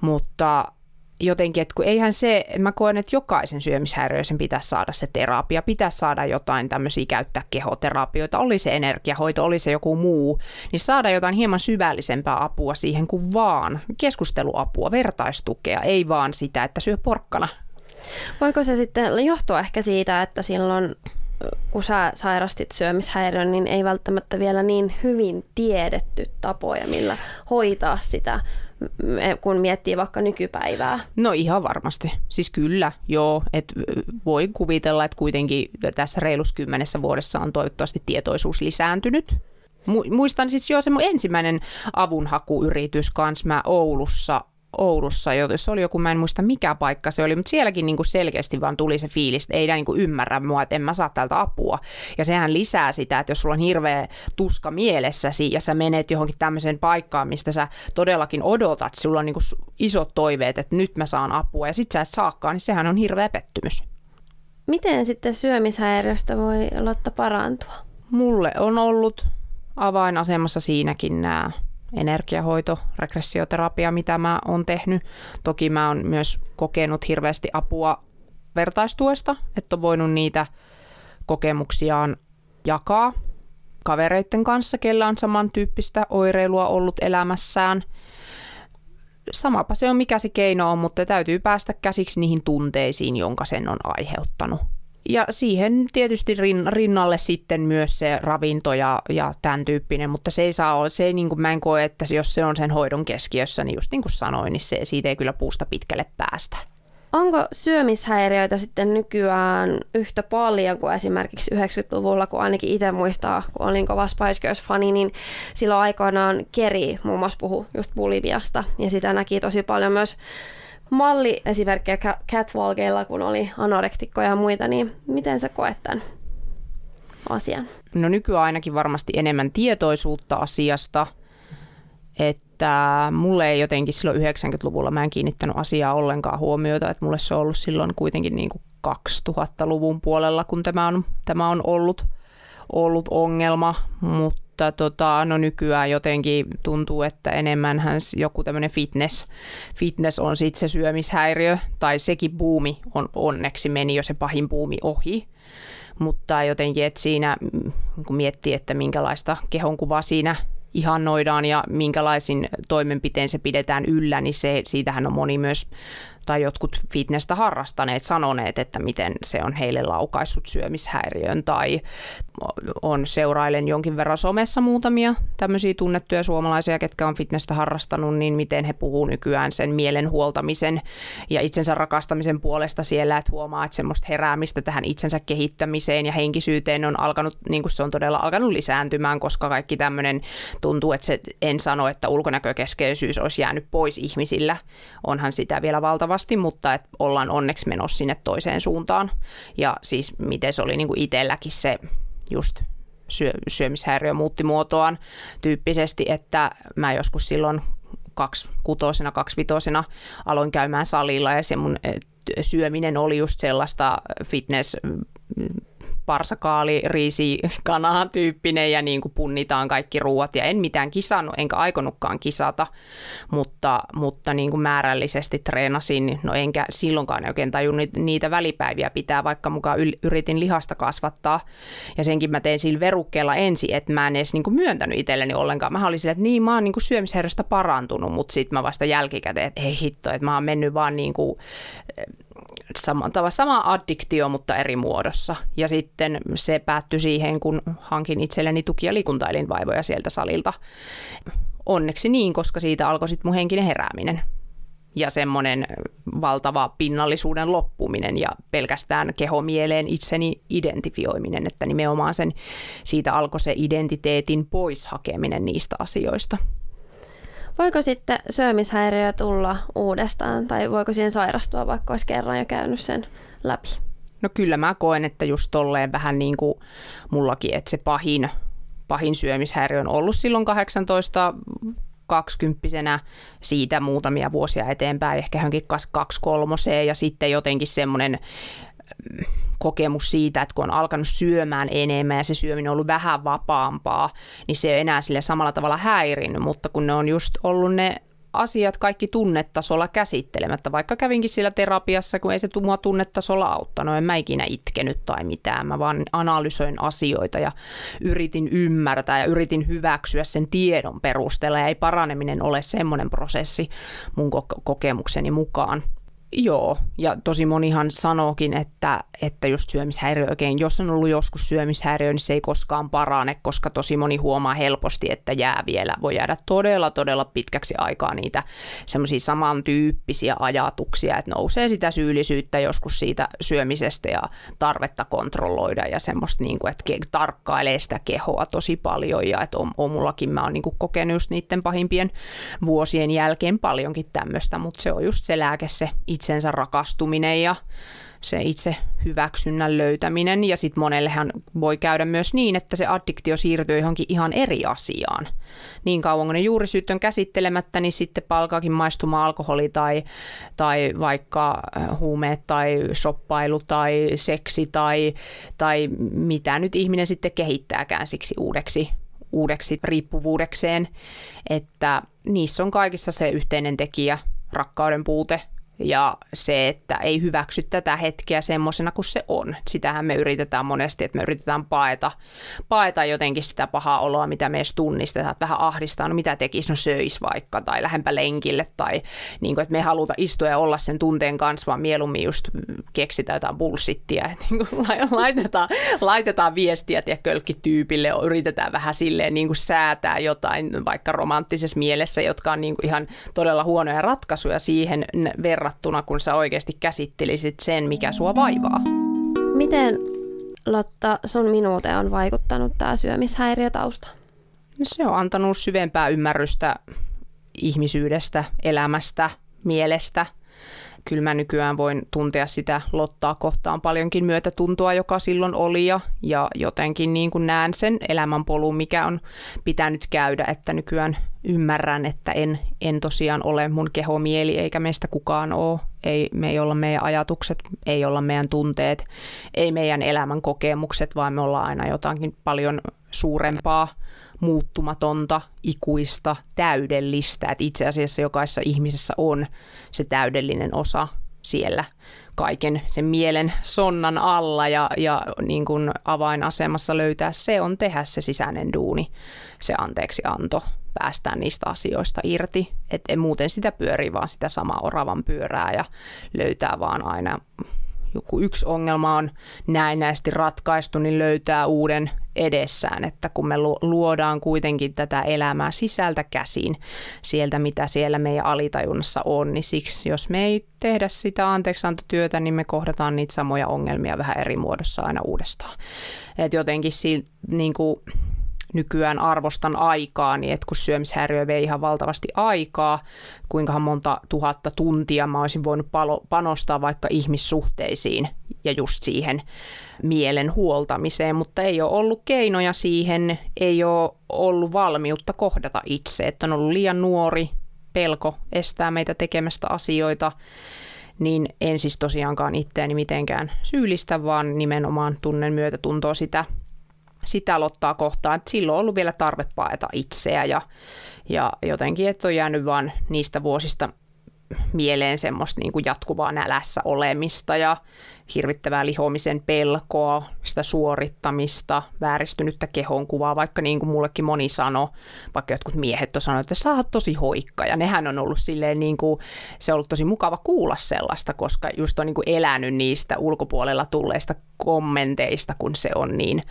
Mutta jotenkin, että kun eihän se, mä koen, että jokaisen syömishäiriöisen pitäisi saada se terapia, pitäisi saada jotain tämmöisiä käyttää kehoterapioita, oli se energiahoito, oli se joku muu, niin saada jotain hieman syvällisempää apua siihen kuin vaan keskusteluapua, vertaistukea, ei vaan sitä, että syö porkkana. Voiko se sitten johtua ehkä siitä, että silloin kun sä sairastit syömishäiriön, niin ei välttämättä vielä niin hyvin tiedetty tapoja, millä hoitaa sitä kun miettii vaikka nykypäivää? No ihan varmasti. Siis kyllä, joo. Et voi kuvitella, että kuitenkin tässä reilus kymmenessä vuodessa on toivottavasti tietoisuus lisääntynyt. Muistan siis jo se mun ensimmäinen avunhakuyritys kanssa mä Oulussa Oulussa, se oli joku, mä en muista mikä paikka se oli, mutta sielläkin niin kuin selkeästi vaan tuli se fiilis, että ei niin kuin ymmärrä mua, että en mä saa täältä apua. Ja sehän lisää sitä, että jos sulla on hirveä tuska mielessäsi ja sä menet johonkin tämmöiseen paikkaan, mistä sä todellakin odotat, sulla on niin kuin isot toiveet, että nyt mä saan apua ja sit sä et saakaan, niin sehän on hirveä pettymys. Miten sitten syömishäiriöstä voi Lotta parantua? Mulle on ollut avainasemassa siinäkin nämä energiahoito, regressioterapia, mitä mä oon tehnyt. Toki mä oon myös kokenut hirveästi apua vertaistuesta, että on voinut niitä kokemuksiaan jakaa kavereiden kanssa, kellä on samantyyppistä oireilua ollut elämässään. Samapa se on, mikä se keino on, mutta täytyy päästä käsiksi niihin tunteisiin, jonka sen on aiheuttanut ja siihen tietysti rinnalle sitten myös se ravinto ja, ja tämän tyyppinen, mutta se ei saa olla, se ei niin kuin mä en koe, että jos se on sen hoidon keskiössä, niin just niin kuin sanoin, niin se, siitä ei kyllä puusta pitkälle päästä. Onko syömishäiriöitä sitten nykyään yhtä paljon kuin esimerkiksi 90-luvulla, kun ainakin itse muistaa, kun olin kova Spice Girls-fani, niin silloin aikoinaan Keri muun muassa puhui just bulimiasta, ja sitä näki tosi paljon myös malli esimerkkejä catwalkeilla, kun oli anorektikkoja ja muita, niin miten sä koet tämän asian? No nykyään ainakin varmasti enemmän tietoisuutta asiasta, että mulle ei jotenkin silloin 90-luvulla, mä en kiinnittänyt asiaa ollenkaan huomiota, että mulle se on ollut silloin kuitenkin niin kuin 2000-luvun puolella, kun tämä on, tämä on ollut, ollut ongelma, mutta mutta tota, no nykyään jotenkin tuntuu, että enemmänhän joku tämmöinen fitness, fitness on sitten se syömishäiriö, tai sekin buumi on onneksi meni jo se pahin buumi ohi, mutta jotenkin, että siinä mm, kun miettii, että minkälaista kehonkuvaa siinä ihannoidaan ja minkälaisin toimenpiteen se pidetään yllä, niin se, siitähän on moni myös tai jotkut fitnessä harrastaneet sanoneet, että miten se on heille laukaissut syömishäiriön tai on seurailen jonkin verran somessa muutamia tämmöisiä tunnettuja suomalaisia, ketkä on fitnessä harrastanut, niin miten he puhuu nykyään sen mielen huoltamisen ja itsensä rakastamisen puolesta siellä, että huomaa, että semmoista heräämistä tähän itsensä kehittämiseen ja henkisyyteen on alkanut, niin kuin se on todella alkanut lisääntymään, koska kaikki tämmöinen tuntuu, että se, en sano, että ulkonäkökeskeisyys olisi jäänyt pois ihmisillä, onhan sitä vielä valtava valitettavasti, mutta et ollaan onneksi menossa sinne toiseen suuntaan. Ja siis miten se oli niin kuin itselläkin se just syö, syömishäiriö muutti muotoaan tyyppisesti, että mä joskus silloin kaksi kutosena, kaksi vitosena aloin käymään salilla ja se mun syöminen oli just sellaista fitness parsakaali, riisi, kana tyyppinen ja niin kuin punnitaan kaikki ruuat. Ja en mitään kisannut, enkä aikonutkaan kisata, mutta, mutta niin kuin määrällisesti treenasin, no enkä silloinkaan oikein tajunnut niitä välipäiviä pitää, vaikka mukaan yritin lihasta kasvattaa. Ja senkin mä tein sillä verukkeella ensin, että mä en edes niin kuin myöntänyt itselleni ollenkaan. Mä olin että niin mä oon niin kuin syömishäiriöstä parantunut, mutta sitten mä vasta jälkikäteen, että ei hitto, että mä oon mennyt vaan niin kuin sama, sama addiktio, mutta eri muodossa. Ja sitten se päättyi siihen, kun hankin itselleni tuki- ja liikuntaelinvaivoja sieltä salilta. Onneksi niin, koska siitä alkoi sitten mun henkinen herääminen ja semmoinen valtava pinnallisuuden loppuminen ja pelkästään kehomieleen itseni identifioiminen, että nimenomaan sen, siitä alkoi se identiteetin poishakeminen niistä asioista. Voiko sitten syömishäiriö tulla uudestaan? Tai voiko siihen sairastua, vaikka olisi kerran jo käynyt sen läpi? No kyllä mä koen, että just tolleen vähän niin kuin mullakin, että se pahin, pahin syömishäiriö on ollut silloin 18 kaksikymppisenä. Siitä muutamia vuosia eteenpäin, ehkä johonkin kaksi kolmoseen. Ja sitten jotenkin semmoinen mm, kokemus siitä, että kun on alkanut syömään enemmän ja se syöminen on ollut vähän vapaampaa, niin se ei enää sille samalla tavalla häirinnyt, mutta kun ne on just ollut ne asiat kaikki tunnetasolla käsittelemättä, vaikka kävinkin siellä terapiassa, kun ei se mua tunnetasolla auttanut, en mä ikinä itkenyt tai mitään, mä vaan analysoin asioita ja yritin ymmärtää ja yritin hyväksyä sen tiedon perusteella. Ja ei paraneminen ole semmoinen prosessi mun kokemukseni mukaan. Joo, ja tosi monihan sanookin, että, että just syömishäiriö oikein, jos on ollut joskus syömishäiriö, niin se ei koskaan parane, koska tosi moni huomaa helposti, että jää vielä, voi jäädä todella, todella pitkäksi aikaa niitä semmoisia samantyyppisiä ajatuksia, että nousee sitä syyllisyyttä joskus siitä syömisestä ja tarvetta kontrolloida ja semmoista, niin kuin, että tarkkailee sitä kehoa tosi paljon ja että on, on mullakin mä oon niin kuin kokenut just niiden pahimpien vuosien jälkeen paljonkin tämmöistä, mutta se on just se lääke se itsensä rakastuminen ja se itse hyväksynnän löytäminen. Ja sitten monellehan voi käydä myös niin, että se addiktio siirtyy johonkin ihan eri asiaan. Niin kauan kun ne juurisyyt on käsittelemättä, niin sitten palkaakin maistumaan alkoholi tai, tai vaikka äh, huumeet tai shoppailu tai seksi tai, tai mitä nyt ihminen sitten kehittääkään siksi uudeksi uudeksi riippuvuudekseen, että niissä on kaikissa se yhteinen tekijä, rakkauden puute, ja se, että ei hyväksy tätä hetkeä semmoisena kuin se on. Sitähän me yritetään monesti, että me yritetään paeta, paeta jotenkin sitä pahaa oloa, mitä me edes tunnistetaan, että vähän ahdistaa, no mitä tekisi, no söis vaikka, tai lähempä lenkille, tai niin kuin, että me ei haluta istua ja olla sen tunteen kanssa, vaan mieluummin just keksitään jotain bullshittia, että niin kuin laitetaan, laitetaan viestiä ja kölkkityypille, yritetään vähän silleen niin kuin säätää jotain vaikka romanttisessa mielessä, jotka on niin kuin ihan todella huonoja ratkaisuja siihen verran verrattuna, kun sä oikeasti käsittelisit sen, mikä sua vaivaa. Miten Lotta, sun minuuteen on vaikuttanut tämä syömishäiriötausta? Se on antanut syvempää ymmärrystä ihmisyydestä, elämästä, mielestä – kyllä mä nykyään voin tuntea sitä Lottaa kohtaan paljonkin myötätuntoa, joka silloin oli ja, ja jotenkin niin kuin näen sen elämänpolun, mikä on pitänyt käydä, että nykyään ymmärrän, että en, en tosiaan ole mun keho, mieli eikä meistä kukaan ole. Ei, me ei olla meidän ajatukset, ei olla meidän tunteet, ei meidän elämän kokemukset, vaan me ollaan aina jotakin paljon suurempaa – muuttumatonta, ikuista, täydellistä. Että itse asiassa jokaisessa ihmisessä on se täydellinen osa siellä kaiken sen mielen sonnan alla ja, ja niin kuin avainasemassa löytää se on tehdä se sisäinen duuni, se anteeksi anto, päästään niistä asioista irti. Että muuten sitä pyörii vaan sitä samaa oravan pyörää ja löytää vaan aina joku yksi ongelma on näennäisesti ratkaistu, niin löytää uuden edessään, että kun me luodaan kuitenkin tätä elämää sisältä käsin, sieltä mitä siellä meidän alitajunnassa on, niin siksi jos me ei tehdä sitä anteeksiantotyötä, niin me kohdataan niitä samoja ongelmia vähän eri muodossa aina uudestaan. Et jotenkin si, niin kuin, nykyään arvostan aikaa, niin että kun syömishäiriö vei ihan valtavasti aikaa, kuinka monta tuhatta tuntia mä olisin voinut palo, panostaa vaikka ihmissuhteisiin ja just siihen mielen huoltamiseen, mutta ei ole ollut keinoja siihen, ei ole ollut valmiutta kohdata itse, että on ollut liian nuori, pelko estää meitä tekemästä asioita, niin en siis tosiaankaan itseäni mitenkään syyllistä, vaan nimenomaan tunnen myötätuntoa sitä sitä lottaa kohtaan, että silloin on ollut vielä tarve paeta itseä ja, ja jotenkin, että on jäänyt vaan niistä vuosista mieleen semmoista niin kuin jatkuvaa nälässä olemista ja hirvittävää lihomisen pelkoa, sitä suorittamista, vääristynyttä kehonkuvaa, vaikka niin kuin mullekin moni sanoi, vaikka jotkut miehet on sanonut, että sä oot tosi hoikka, ja nehän on ollut silleen niin kuin, se on ollut tosi mukava kuulla sellaista, koska just on niin kuin elänyt niistä ulkopuolella tulleista kommenteista, kun se on niin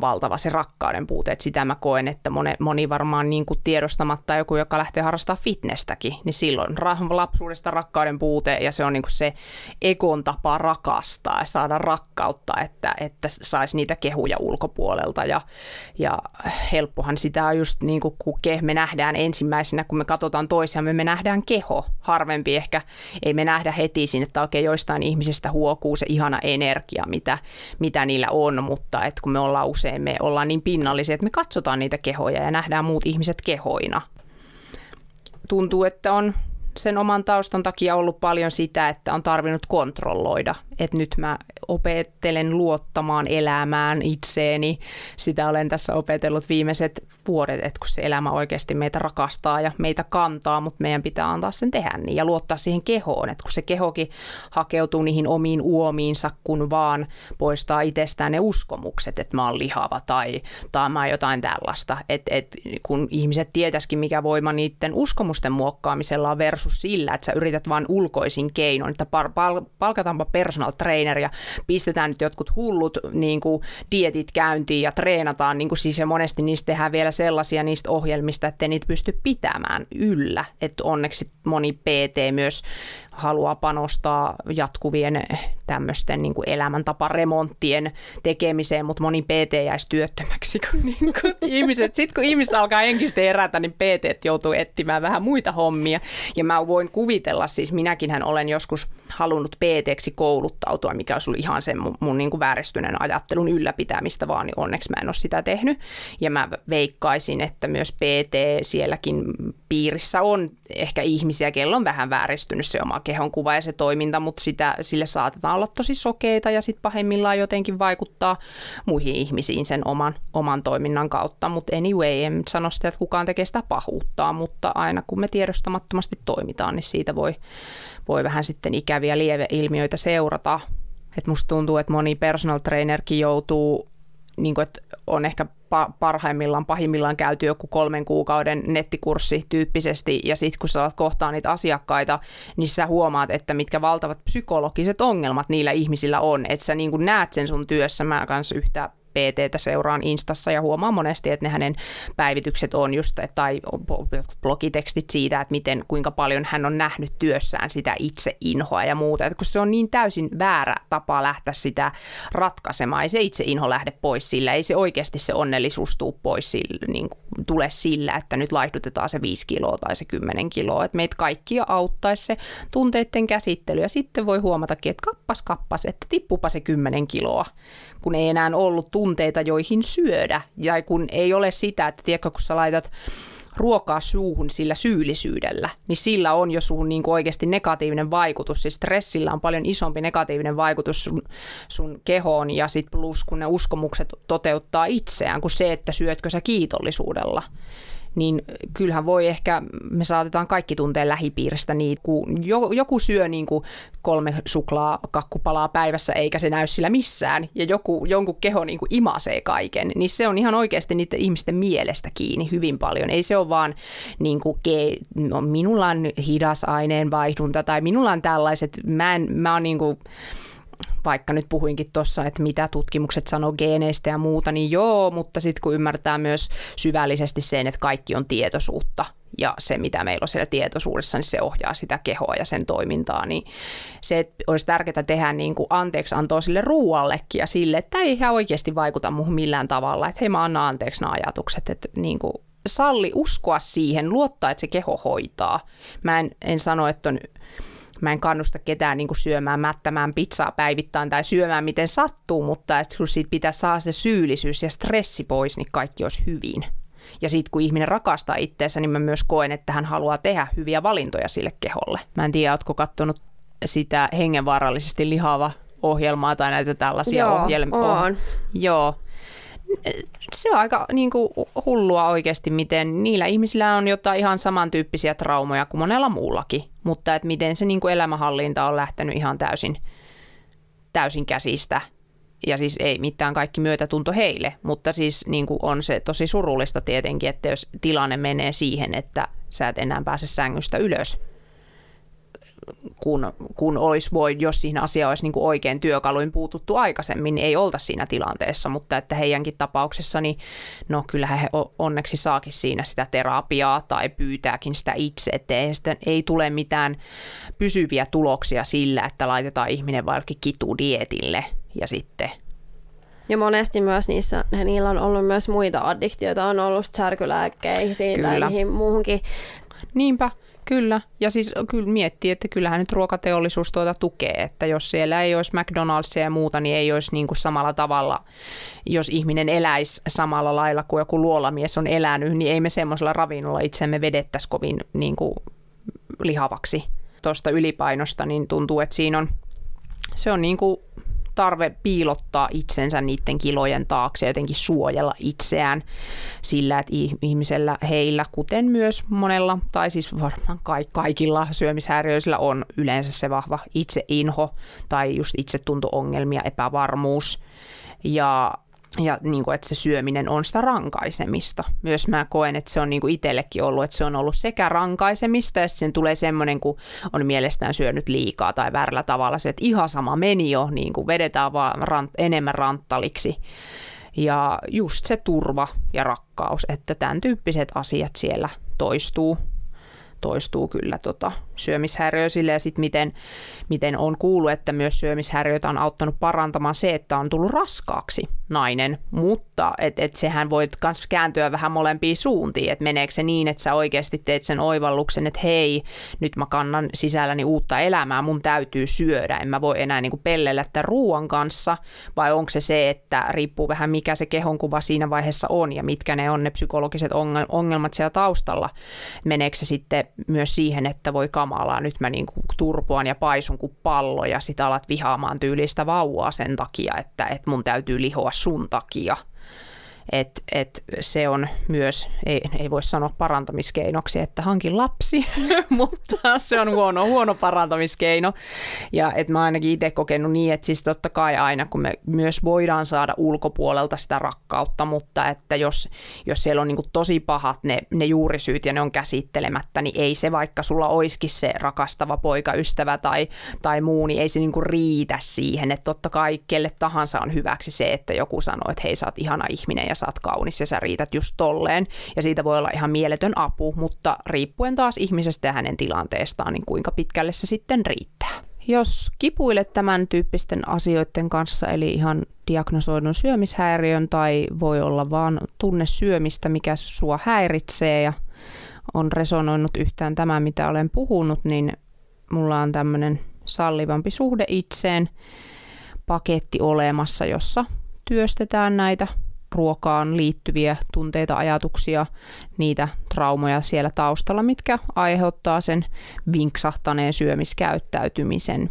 valtava se rakkauden puute, että sitä mä koen, että moni, moni varmaan niin kuin tiedostamatta joku, joka lähtee harrastamaan fitnesstäkin, niin silloin lapsuudesta rakkauden puute ja se on niin kuin se ekon tapa rakastaa ja saada rakkautta, että, että saisi niitä kehuja ulkopuolelta. Ja, ja helppohan sitä on just niin kuin kun me nähdään ensimmäisenä, kun me katsotaan toisiamme, me nähdään keho, harvempi. Ehkä, ei me nähdä heti sinne, että oikein joistain ihmisistä huokuu se ihana energia, mitä, mitä niillä on, mutta että kun me ollaan usein, me ollaan niin pinnallisia, että me katsotaan niitä kehoja ja nähdään muut ihmiset kehoina. Tuntuu, että on sen oman taustan takia ollut paljon sitä, että on tarvinnut kontrolloida. Että nyt mä opettelen luottamaan elämään itseeni. Sitä olen tässä opetellut viimeiset vuodet, että kun se elämä oikeasti meitä rakastaa ja meitä kantaa, mutta meidän pitää antaa sen tehdä niin ja luottaa siihen kehoon. Että kun se kehokin hakeutuu niihin omiin uomiinsa, kun vaan poistaa itsestään ne uskomukset, että mä oon lihava tai, tai mä oon jotain tällaista. Että et, kun ihmiset tietäisikin, mikä voima niiden uskomusten muokkaamisella on versus sillä, että sä yrität vain ulkoisin keinoin, että pal- pal- palkataanpa personal trainer ja pistetään nyt jotkut hullut niin kuin dietit käyntiin ja treenataan, niin kuin siis ja monesti niistä tehdään vielä sellaisia niistä ohjelmista, että niitä pysty pitämään yllä. Että onneksi moni PT myös haluaa panostaa jatkuvien tämmöisten niin elämäntaparemonttien tekemiseen, mutta moni PT jäisi työttömäksi, kun, niin kuin ihmiset, kun ihmiset alkaa henkisesti herätä, niin PT joutuu etsimään vähän muita hommia. Ja mä voin kuvitella, siis minäkin olen joskus halunnut PT-ksi kouluttautua, mikä olisi ollut ihan sen mun, mun niin kuin vääristyneen ajattelun ylläpitämistä vaan, niin onneksi mä en ole sitä tehnyt. Ja mä veikkaisin, että myös PT sielläkin piirissä on ehkä ihmisiä, kello on vähän vääristynyt se oma kehonkuva ja se toiminta, mutta sitä, sille saatetaan olla tosi sokeita ja sitten pahimmillaan jotenkin vaikuttaa muihin ihmisiin sen oman, oman toiminnan kautta. Mutta anyway, en sano sitä, että kukaan tekee sitä pahuuttaa, mutta aina kun me tiedostamattomasti toimitaan, niin siitä voi, voi vähän sitten ikäviä lieveilmiöitä seurata. Et musta tuntuu, että moni personal trainerkin joutuu niin kuin, että on ehkä parhaimmillaan, pahimmillaan käyty joku kolmen kuukauden nettikurssi tyyppisesti, ja sitten kun sä oot kohtaan niitä asiakkaita, niin sä huomaat, että mitkä valtavat psykologiset ongelmat niillä ihmisillä on, että sä niin näet sen sun työssä, mä kanssa yhtä PTtä seuraan Instassa ja huomaa monesti, että ne hänen päivitykset on just, tai blogitekstit siitä, että miten, kuinka paljon hän on nähnyt työssään sitä itse inhoa ja muuta. Että kun se on niin täysin väärä tapa lähteä sitä ratkaisemaan, ei se itse inho lähde pois sillä, ei se oikeasti se onnellisuus tuu pois sillä, niin tule sillä, että nyt laihdutetaan se 5 kiloa tai se 10 kiloa. Että meitä kaikkia auttaisi se tunteiden käsittely ja sitten voi huomatakin, että kappas kappas, että tippupa se 10 kiloa kun ei enää ollut tunteita, joihin syödä. Ja kun ei ole sitä, että tiedätkö, kun sä laitat ruokaa suuhun sillä syyllisyydellä, niin sillä on jo suhun niin oikeasti negatiivinen vaikutus. Siis stressillä on paljon isompi negatiivinen vaikutus sun, sun kehoon ja sit plus kun ne uskomukset toteuttaa itseään kuin se, että syötkö sä kiitollisuudella niin kyllähän voi ehkä, me saatetaan kaikki tuntea lähipiiristä niin, kun joku syö niin kuin kolme suklaa kakkupalaa päivässä eikä se näy sillä missään ja joku, jonkun keho niin kuin imasee kaiken, niin se on ihan oikeasti niiden ihmisten mielestä kiinni hyvin paljon. Ei se ole vaan niin kuin, no, minulla on hidas aineenvaihdunta tai minulla on tällaiset, mä, en, mä oon niin kuin, vaikka nyt puhuinkin tuossa, että mitä tutkimukset sanoo geeneistä ja muuta, niin joo, mutta sitten kun ymmärtää myös syvällisesti sen, että kaikki on tietoisuutta ja se, mitä meillä on siellä tietoisuudessa, niin se ohjaa sitä kehoa ja sen toimintaa, niin se että olisi tärkeää tehdä niin kuin anteeksi antoa sille ruuallekin ja sille, että ei ihan oikeasti vaikuta muuhun millään tavalla, että hei mä annan anteeksi nämä ajatukset, että niin kuin salli uskoa siihen, luottaa, että se keho hoitaa. Mä en, en sano, että on Mä en kannusta ketään niin kuin syömään, mättämään pizzaa päivittäin tai syömään miten sattuu, mutta että kun siitä pitää saada se syyllisyys ja stressi pois, niin kaikki olisi hyvin. Ja sitten kun ihminen rakastaa itseensä, niin mä myös koen, että hän haluaa tehdä hyviä valintoja sille keholle. Mä en tiedä, ootko katsonut sitä hengenvaarallisesti lihava ohjelmaa tai näitä tällaisia Joo, ohjelmia. On. Joo, se on aika niin kuin, hullua oikeasti, miten niillä ihmisillä on jotain ihan samantyyppisiä traumoja kuin monella muullakin, mutta että miten se niin kuin elämänhallinta on lähtenyt ihan täysin täysin käsistä. Ja siis ei mitään kaikki myötätunto heille, mutta siis niin kuin on se tosi surullista tietenkin, että jos tilanne menee siihen, että sä et enää pääse sängystä ylös, kun, kun olisi voi, jos siinä asia olisi niin kuin oikein työkaluin puututtu aikaisemmin, niin ei olta siinä tilanteessa, mutta että heidänkin tapauksessa, niin no kyllähän he onneksi saakin siinä sitä terapiaa tai pyytääkin sitä itse, että ei, sitä, ei tule mitään pysyviä tuloksia sillä, että laitetaan ihminen vaikka kitudietille ja sitten ja monesti myös niissä, niillä on ollut myös muita addiktioita, on ollut särkylääkkeisiin Kyllä. tai mihin muuhunkin. Niinpä. Kyllä, ja siis kyllä miettii, että kyllähän nyt ruokateollisuus tuota tukee, että jos siellä ei olisi McDonald'sia ja muuta, niin ei olisi niin kuin samalla tavalla, jos ihminen eläisi samalla lailla kuin joku luolamies on elänyt, niin ei me semmoisella ravinnolla itsemme vedettäisi kovin niin kuin lihavaksi. Tuosta ylipainosta, niin tuntuu, että siinä on, se on niin kuin tarve piilottaa itsensä niiden kilojen taakse ja jotenkin suojella itseään sillä, että ihmisellä, heillä, kuten myös monella, tai siis varmaan kaikilla syömishäiriöisillä on yleensä se vahva itseinho tai just itsetunto-ongelmia, epävarmuus. Ja ja niin kuin, että se syöminen on sitä rankaisemista. Myös mä koen, että se on niin kuin itsellekin ollut, että se on ollut sekä rankaisemista ja sitten tulee semmoinen, kun on mielestään syönyt liikaa tai väärällä tavalla se, että ihan sama meni jo, niin kuin vedetään vaan rant, enemmän ranttaliksi. Ja just se turva ja rakkaus, että tämän tyyppiset asiat siellä toistuu toistuu kyllä tota, syömishäiriöisille ja sitten miten, miten on kuullut, että myös syömishäiriöitä on auttanut parantamaan se, että on tullut raskaaksi nainen, mutta et, et sehän voi myös kääntyä vähän molempiin suuntiin, että meneekö se niin, että sä oikeasti teet sen oivalluksen, että hei, nyt mä kannan sisälläni uutta elämää, mun täytyy syödä, en mä voi enää niin pellellä tämän ruoan kanssa, vai onko se se, että riippuu vähän mikä se kehonkuva siinä vaiheessa on ja mitkä ne on ne psykologiset ongelmat siellä taustalla, meneekö se sitten myös siihen, että voi kamalaa, nyt mä niin kuin turpoan ja paisun kuin pallo ja sit alat vihaamaan tyylistä vauvaa sen takia, että, että mun täytyy lihoa sun takia – et, et se on myös, ei, ei voi sanoa parantamiskeinoksi, että hankin lapsi, mutta se on huono, huono parantamiskeino. Ja että mä ainakin itse kokenut niin, että siis totta kai aina, kun me myös voidaan saada ulkopuolelta sitä rakkautta, mutta että jos, jos siellä on niin tosi pahat ne, ne juurisyyt ja ne on käsittelemättä, niin ei se vaikka sulla olisikin se rakastava poikaystävä tai, tai muu, niin ei se niin riitä siihen. Että totta kai kelle tahansa on hyväksi se, että joku sanoo, että hei sä oot ihana ihminen ja sä oot kaunis ja sä riität just tolleen. Ja siitä voi olla ihan mieletön apu, mutta riippuen taas ihmisestä ja hänen tilanteestaan, niin kuinka pitkälle se sitten riittää. Jos kipuilet tämän tyyppisten asioiden kanssa, eli ihan diagnosoidun syömishäiriön tai voi olla vaan tunne syömistä, mikä sua häiritsee ja on resonoinut yhtään tämä, mitä olen puhunut, niin mulla on tämmöinen sallivampi suhde itseen paketti olemassa, jossa työstetään näitä ruokaan liittyviä tunteita, ajatuksia, niitä traumoja siellä taustalla, mitkä aiheuttaa sen vinksahtaneen syömiskäyttäytymisen,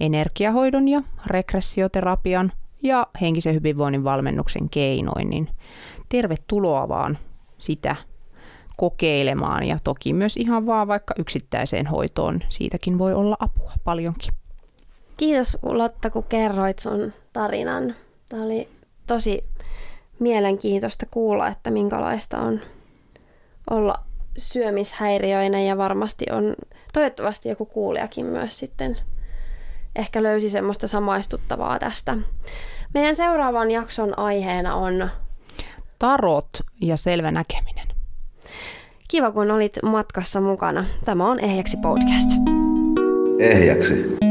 energiahoidon ja regressioterapian ja henkisen hyvinvoinnin valmennuksen keinoin, niin tervetuloa vaan sitä kokeilemaan ja toki myös ihan vaan vaikka yksittäiseen hoitoon, siitäkin voi olla apua paljonkin. Kiitos Lotta, kun kerroit sun tarinan. Tämä oli tosi mielenkiintoista kuulla, että minkälaista on olla syömishäiriöinen ja varmasti on, toivottavasti joku kuulijakin myös sitten ehkä löysi semmoista samaistuttavaa tästä. Meidän seuraavan jakson aiheena on tarot ja selvä näkeminen. Kiva, kun olit matkassa mukana. Tämä on Ehjäksi podcast. Ehjäksi.